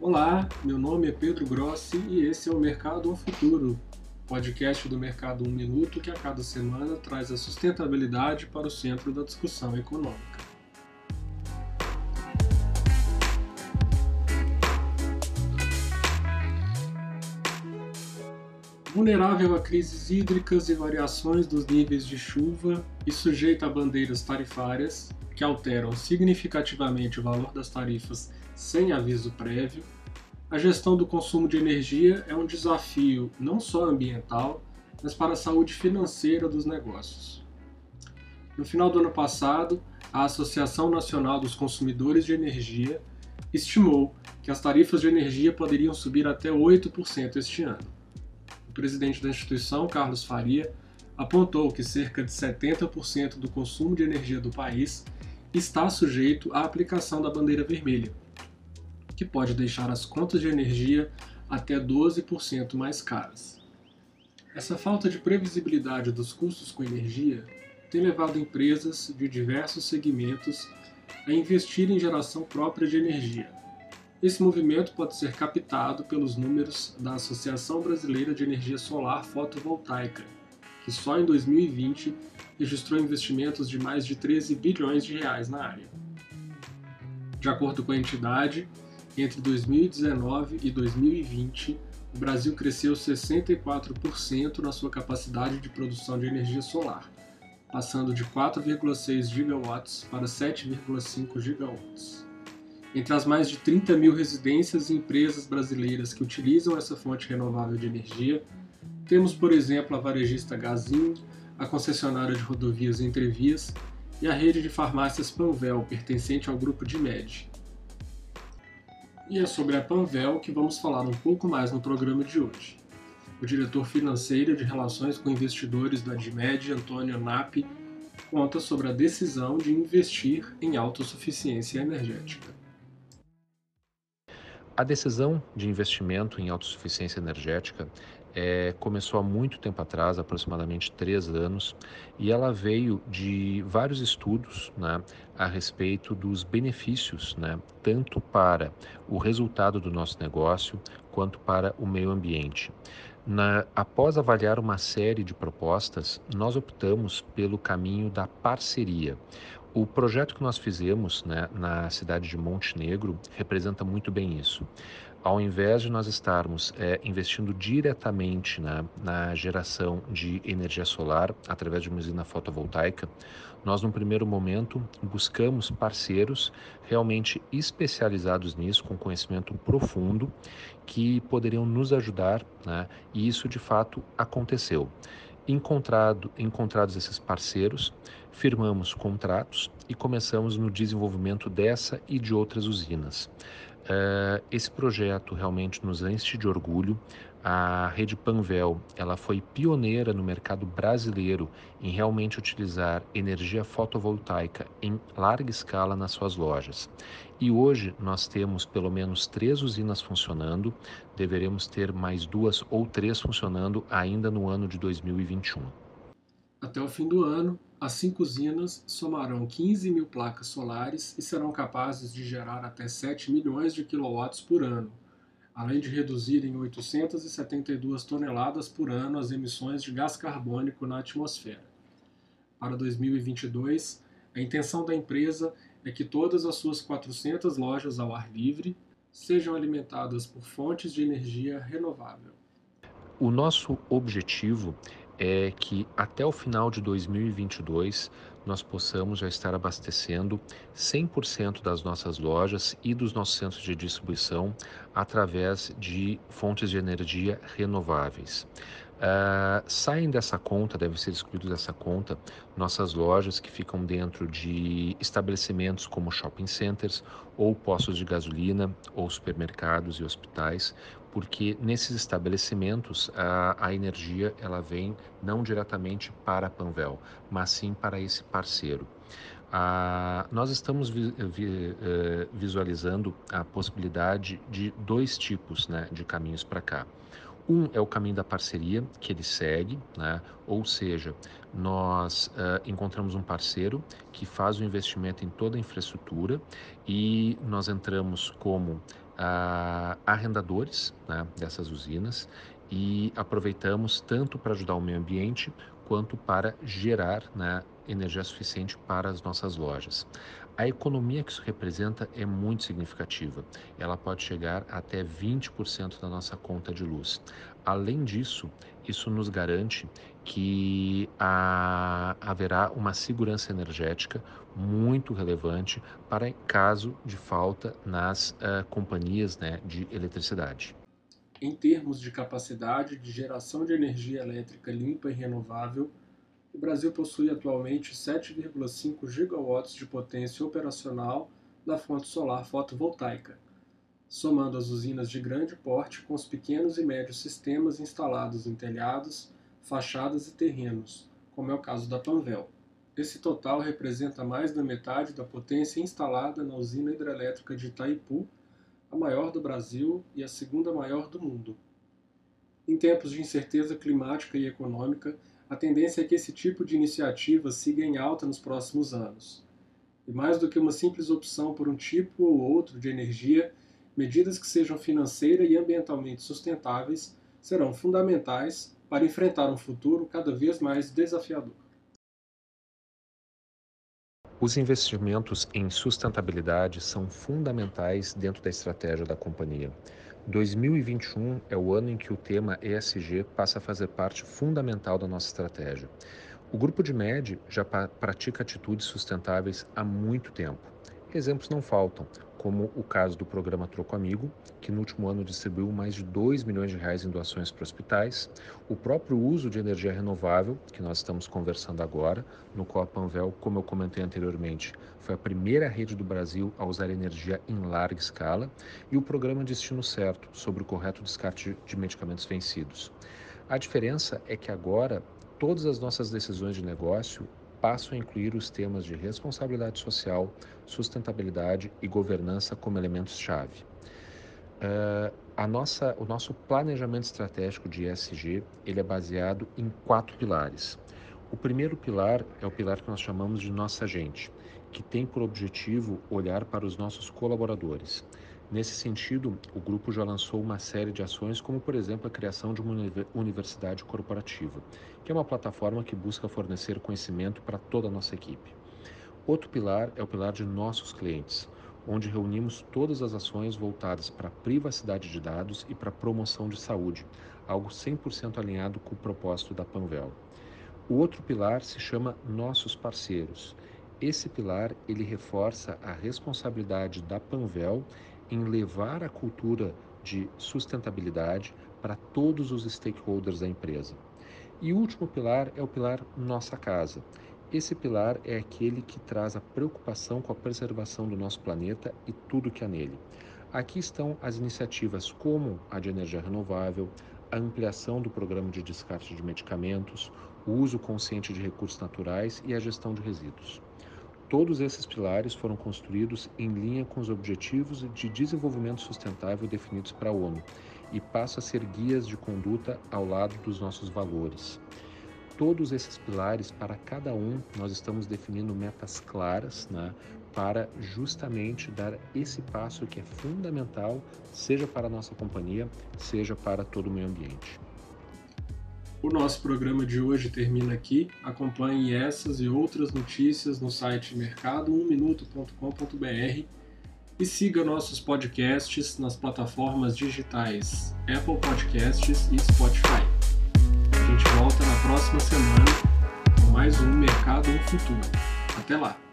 Olá, meu nome é Pedro Grossi e esse é o Mercado ao Futuro, podcast do Mercado 1 Minuto que a cada semana traz a sustentabilidade para o centro da discussão econômica. Vulnerável a crises hídricas e variações dos níveis de chuva e sujeito a bandeiras tarifárias, que alteram significativamente o valor das tarifas sem aviso prévio, a gestão do consumo de energia é um desafio não só ambiental, mas para a saúde financeira dos negócios. No final do ano passado, a Associação Nacional dos Consumidores de Energia estimou que as tarifas de energia poderiam subir até 8% este ano. O presidente da instituição, Carlos Faria, apontou que cerca de 70% do consumo de energia do país está sujeito à aplicação da bandeira vermelha, que pode deixar as contas de energia até 12% mais caras. Essa falta de previsibilidade dos custos com energia tem levado empresas de diversos segmentos a investir em geração própria de energia. Esse movimento pode ser captado pelos números da Associação Brasileira de Energia Solar Fotovoltaica, que só em 2020 registrou investimentos de mais de 13 bilhões de reais na área. De acordo com a entidade, entre 2019 e 2020, o Brasil cresceu 64% na sua capacidade de produção de energia solar, passando de 4,6 gigawatts para 7,5 gigawatts. Entre as mais de 30 mil residências e empresas brasileiras que utilizam essa fonte renovável de energia, temos, por exemplo, a varejista Gazin, a concessionária de rodovias Entrevias e a rede de farmácias Panvel, pertencente ao grupo Dimed. E é sobre a Panvel que vamos falar um pouco mais no programa de hoje. O diretor financeiro de Relações com Investidores da Dimed, Antônio Napi, conta sobre a decisão de investir em autossuficiência energética. A decisão de investimento em autossuficiência energética é, começou há muito tempo atrás, aproximadamente três anos, e ela veio de vários estudos né, a respeito dos benefícios, né, tanto para o resultado do nosso negócio quanto para o meio ambiente. Na, após avaliar uma série de propostas, nós optamos pelo caminho da parceria. O projeto que nós fizemos né, na cidade de Montenegro representa muito bem isso ao invés de nós estarmos é, investindo diretamente na, na, geração de energia solar através de uma usina fotovoltaica, nós, num primeiro momento, buscamos parceiros realmente especializados nisso, com conhecimento profundo, que poderiam nos ajudar, né? e isso de fato aconteceu. Encontrado, encontrados esses parceiros, firmamos contratos e começamos no desenvolvimento dessa e de outras usinas. Uh, esse projeto realmente nos enche de orgulho. A rede Panvel, ela foi pioneira no mercado brasileiro em realmente utilizar energia fotovoltaica em larga escala nas suas lojas. E hoje nós temos pelo menos três usinas funcionando, deveremos ter mais duas ou três funcionando ainda no ano de 2021. Até o fim do ano, as cinco usinas somarão 15 mil placas solares e serão capazes de gerar até 7 milhões de quilowatts por ano, além de reduzir em 872 toneladas por ano as emissões de gás carbônico na atmosfera. Para 2022, a intenção da empresa é que todas as suas 400 lojas ao ar livre sejam alimentadas por fontes de energia renovável. O nosso objetivo é que até o final de 2022 nós possamos já estar abastecendo 100% das nossas lojas e dos nossos centros de distribuição através de fontes de energia renováveis. Uh, saem dessa conta, devem ser excluídos dessa conta, nossas lojas que ficam dentro de estabelecimentos como shopping centers ou postos de gasolina ou supermercados e hospitais, porque nesses estabelecimentos a, a energia ela vem não diretamente para a Panvel, mas sim para esse parceiro. Nós estamos vi, vi, eh, visualizando a possibilidade de dois tipos né, de caminhos para cá. Um é o caminho da parceria, que ele segue, né? ou seja, nós uh, encontramos um parceiro que faz o investimento em toda a infraestrutura e nós entramos como uh, arrendadores né, dessas usinas e aproveitamos tanto para ajudar o meio ambiente quanto para gerar né, energia suficiente para as nossas lojas. A economia que isso representa é muito significativa. Ela pode chegar até 20% da nossa conta de luz. Além disso, isso nos garante que a, haverá uma segurança energética muito relevante para caso de falta nas uh, companhias né, de eletricidade. Em termos de capacidade de geração de energia elétrica limpa e renovável, o Brasil possui atualmente 7,5 gigawatts de potência operacional na fonte solar fotovoltaica, somando as usinas de grande porte com os pequenos e médios sistemas instalados em telhados, fachadas e terrenos, como é o caso da Panvel. Esse total representa mais da metade da potência instalada na usina hidrelétrica de Itaipu, a maior do Brasil e a segunda maior do mundo. Em tempos de incerteza climática e econômica, a tendência é que esse tipo de iniciativa siga em alta nos próximos anos. E mais do que uma simples opção por um tipo ou outro de energia, medidas que sejam financeira e ambientalmente sustentáveis serão fundamentais para enfrentar um futuro cada vez mais desafiador. Os investimentos em sustentabilidade são fundamentais dentro da estratégia da companhia. 2021 é o ano em que o tema ESG passa a fazer parte fundamental da nossa estratégia. O grupo de MED já pratica atitudes sustentáveis há muito tempo. Exemplos não faltam, como o caso do programa Troco Amigo, que no último ano distribuiu mais de 2 milhões de reais em doações para hospitais, o próprio uso de energia renovável, que nós estamos conversando agora, no qual a Panvel, como eu comentei anteriormente, foi a primeira rede do Brasil a usar energia em larga escala, e o programa Destino Certo, sobre o correto descarte de medicamentos vencidos. A diferença é que agora todas as nossas decisões de negócio passam a incluir os temas de responsabilidade social, sustentabilidade e governança como elementos-chave. Uh, a nossa, o nosso planejamento estratégico de ESG ele é baseado em quatro pilares. O primeiro pilar é o pilar que nós chamamos de nossa gente, que tem por objetivo olhar para os nossos colaboradores. Nesse sentido, o grupo já lançou uma série de ações, como por exemplo a criação de uma universidade corporativa, que é uma plataforma que busca fornecer conhecimento para toda a nossa equipe. Outro pilar é o pilar de nossos clientes, onde reunimos todas as ações voltadas para a privacidade de dados e para a promoção de saúde, algo 100% alinhado com o propósito da Panvel. O outro pilar se chama Nossos Parceiros. Esse pilar ele reforça a responsabilidade da Panvel em levar a cultura de sustentabilidade para todos os stakeholders da empresa. E o último pilar é o pilar Nossa Casa. Esse pilar é aquele que traz a preocupação com a preservação do nosso planeta e tudo que há nele. Aqui estão as iniciativas como a de energia renovável, a ampliação do programa de descarte de medicamentos, o uso consciente de recursos naturais e a gestão de resíduos. Todos esses pilares foram construídos em linha com os objetivos de desenvolvimento sustentável definidos para a ONU e passam a ser guias de conduta ao lado dos nossos valores. Todos esses pilares, para cada um, nós estamos definindo metas claras né, para justamente dar esse passo que é fundamental, seja para a nossa companhia, seja para todo o meio ambiente. O nosso programa de hoje termina aqui. Acompanhe essas e outras notícias no site mercado1minuto.com.br e siga nossos podcasts nas plataformas digitais Apple Podcasts e Spotify. A gente volta na próxima semana com mais um Mercado no Futuro. Até lá!